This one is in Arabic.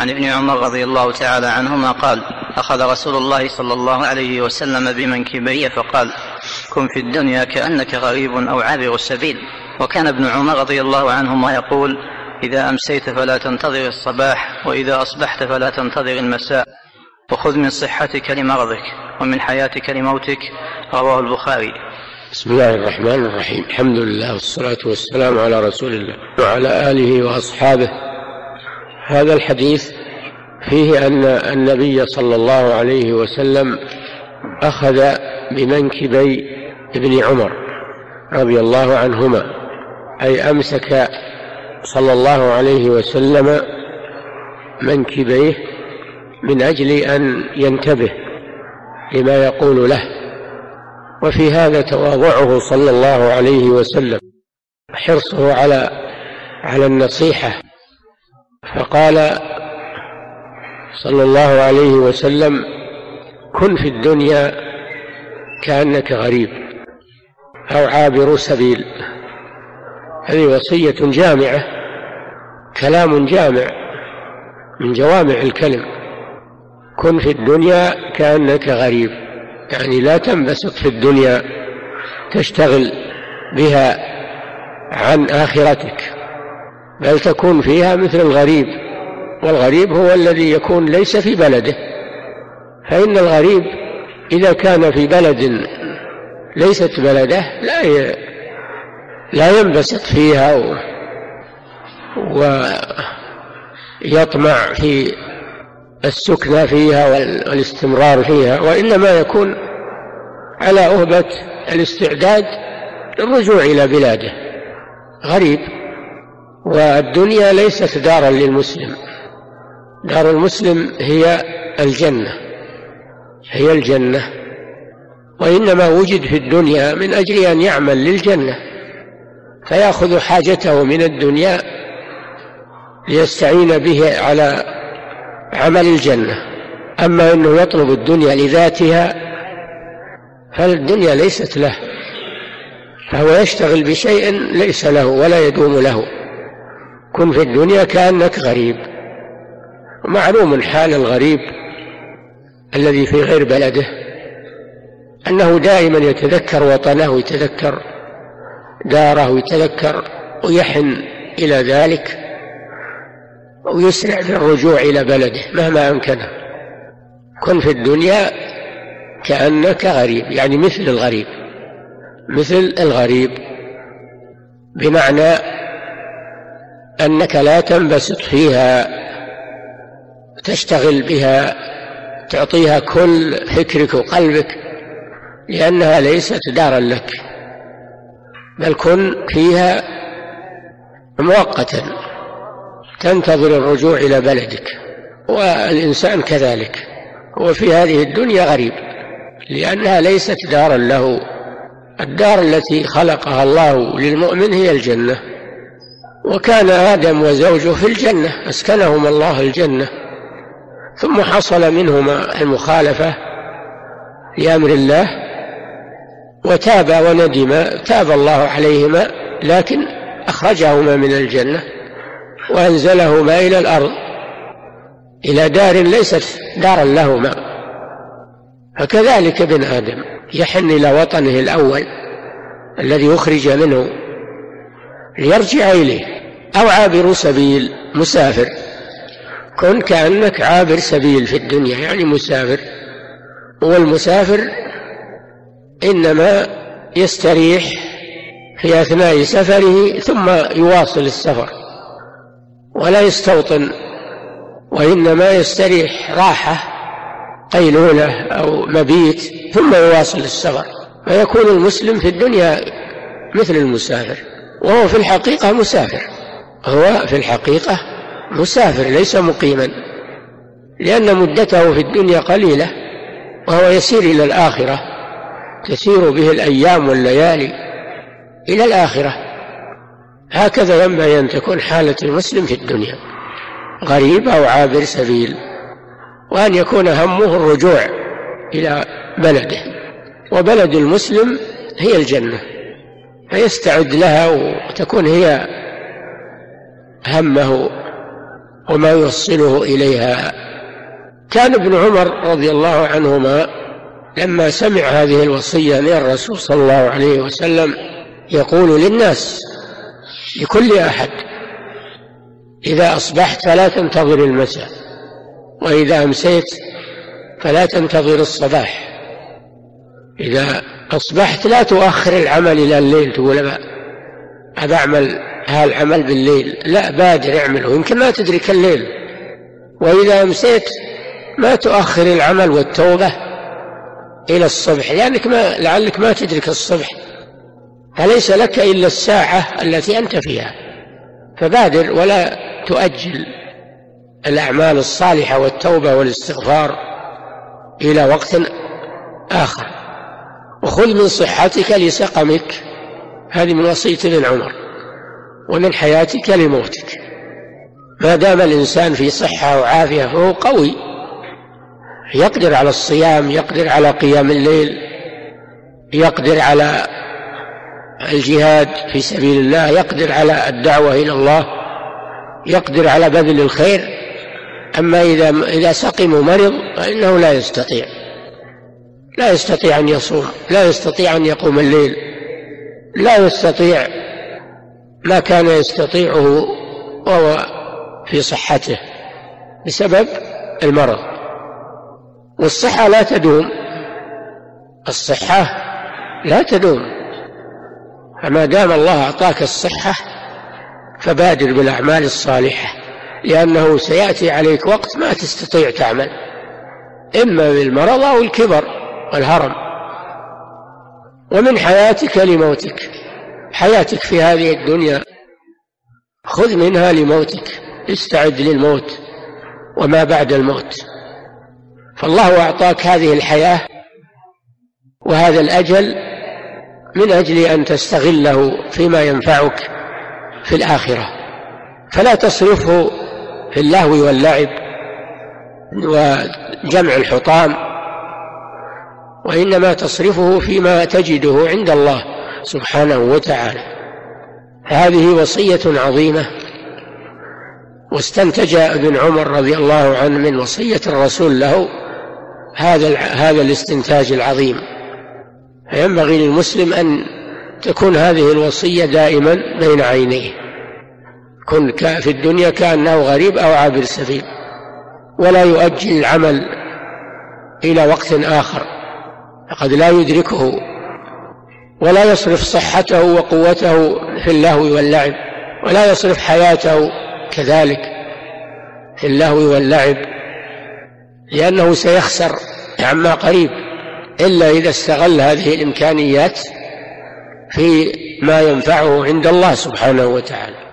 عن ابن عمر رضي الله تعالى عنهما قال أخذ رسول الله صلى الله عليه وسلم بمنكبي فقال كن في الدنيا كأنك غريب أو عابر السبيل وكان ابن عمر رضي الله عنهما يقول إذا أمسيت فلا تنتظر الصباح وإذا أصبحت فلا تنتظر المساء وخذ من صحتك لمرضك ومن حياتك لموتك رواه البخاري. بسم الله الرحمن الرحيم. الحمد لله والصلاة والسلام على رسول الله وعلى آله وأصحابه هذا الحديث فيه أن النبي صلى الله عليه وسلم أخذ بمنكبي ابن عمر رضي الله عنهما أي أمسك صلى الله عليه وسلم منكبيه من أجل أن ينتبه لما يقول له. وفي هذا تواضعه صلى الله عليه وسلم حرصه على على النصيحة. فقال صلى الله عليه وسلم كن في الدنيا كأنك غريب أو عابر سبيل. هذه وصية جامعة كلام جامع من جوامع الكلم. كن في الدنيا كأنك غريب يعني لا تنبسط في الدنيا تشتغل بها عن آخرتك. بل تكون فيها مثل الغريب والغريب هو الذي يكون ليس في بلده. فإن الغريب إذا كان في بلد ليست بلده لا لا ينبسط فيها و ويطمع في السكنى فيها والاستمرار فيها وإنما يكون على أهبة الاستعداد للرجوع إلى بلاده. غريب. والدنيا ليست دارا للمسلم. دار المسلم هي الجنة هي الجنة. وإنما وجد في الدنيا من أجل أن يعمل للجنة فيأخذ حاجته من الدنيا ليستعين به على عمل الجنة. أما أنه يطلب الدنيا لذاتها فالدنيا ليست له فهو يشتغل بشيء ليس له ولا يدوم له. كن في الدنيا كأنك غريب. معلوم حال الغريب الذي في غير بلده أنه دائما يتذكر وطنه يتذكر داره يتذكر ويحن إلى ذلك ويسرع في الرجوع إلى بلده مهما أمكنه. كن في الدنيا كأنك غريب يعني مثل الغريب مثل الغريب بمعنى أنك لا تنبسط فيها تشتغل بها تعطيها كل فكرك وقلبك لأنها ليست دارا لك بل كن فيها مؤقتا تنتظر الرجوع إلى بلدك والإنسان كذلك هو في هذه الدنيا غريب لأنها ليست دارا له الدار التي خلقها الله للمؤمن هي الجنة. وكان آدم وزوجه في الجنة أسكنهما الله الجنة. ثم حصل منهما المخالفة لأمر الله وتاب وندم تاب الله عليهما لكن أخرجهما من الجنة وأنزلهما إلى الأرض إلى دار ليست دارا لهما. فكذلك ابن آدم يحن إلى وطنه الأول الذي أخرج منه ليرجع إليه. أو عابر سبيل مسافر. كن كأنك عابر سبيل في الدنيا يعني مسافر. والمسافر إنما يستريح في أثناء سفره ثم يواصل السفر. ولا يستوطن وإنما يستريح راحة قيلولة أو مبيت ثم يواصل السفر. فيكون المسلم في الدنيا مثل المسافر. وهو في الحقيقة مسافر. هو في الحقيقة مسافر ليس مقيما. لأن مدته في الدنيا قليلة وهو يسير إلى الآخرة. تسير به الأيام والليالي إلى الآخرة. هكذا ينبغي أن تكون حالة المسلم في الدنيا. غريب أو عابر سبيل. وأن يكون همه الرجوع إلى بلده. وبلد المسلم هي الجنة. فيستعد لها وتكون هي همه وما يوصله إليها. كان ابن عمر رضي الله عنهما لما سمع هذه الوصية من الرسول صلى الله عليه وسلم يقول للناس لكل أحد إذا أصبحت فلا تنتظر المساء وإذا أمسيت فلا تنتظر الصباح. إذا أصبحت لا تؤخر العمل إلى الليل تقول أبى أعمل هالعمل بالليل. لا بادر أعمله يمكن ما تدرك الليل. وإذا أمسيت ما تؤخر العمل والتوبة إلى الصبح لأنك ما لعلك ما تدرك الصبح. فليس لك إلا الساعة التي أنت فيها؟ فبادر ولا تؤجل الأعمال الصالحة والتوبة والاستغفار إلى وقت آخر. وخذ من صحتك لسقمك. هذه من وصية ابن عمر. ومن حياتك لموتك. ما دام الإنسان في صحة وعافية فهو قوي. يقدر على الصيام يقدر على قيام الليل يقدر على الجهاد في سبيل الله يقدر على الدعوة إلى الله يقدر على بذل الخير. أما إذا إذا سقم ومرض فإنه لا يستطيع. لا يستطيع أن يصوم لا يستطيع أن يقوم الليل لا يستطيع ما كان يستطيعه وهو في صحته بسبب المرض. والصحة لا تدوم الصحة لا تدوم. فما دام الله أعطاك الصحة فبادر بالأعمال الصالحة لأنه سيأتي عليك وقت ما تستطيع تعمل إما بالمرض أو الكبر. والهرم ومن حياتك لموتك. حياتك في هذه الدنيا خذ منها لموتك. استعد للموت وما بعد الموت. فالله أعطاك هذه الحياة وهذا الأجل من أجل أن تستغله فيما ينفعك في الآخرة. فلا تصرفه في اللهو واللعب وجمع الحطام. وإنما تصرفه فيما تجده عند الله سبحانه وتعالى. هذه وصية عظيمة واستنتج ابن عمر رضي الله عنه من وصية الرسول له هذا هذا الاستنتاج العظيم. فينبغي للمسلم أن تكون هذه الوصية دائما بين عينيه. كن في الدنيا كأنه غريب أو عابر سبيل ولا يؤجل العمل إلى وقت آخر. فقد لا يدركه ولا يصرف صحته وقوته في اللهو واللعب ولا يصرف حياته كذلك في اللهو واللعب لأنه سيخسر عما قريب إلا إذا استغل هذه الإمكانيات في ما ينفعه عند الله سبحانه وتعالى.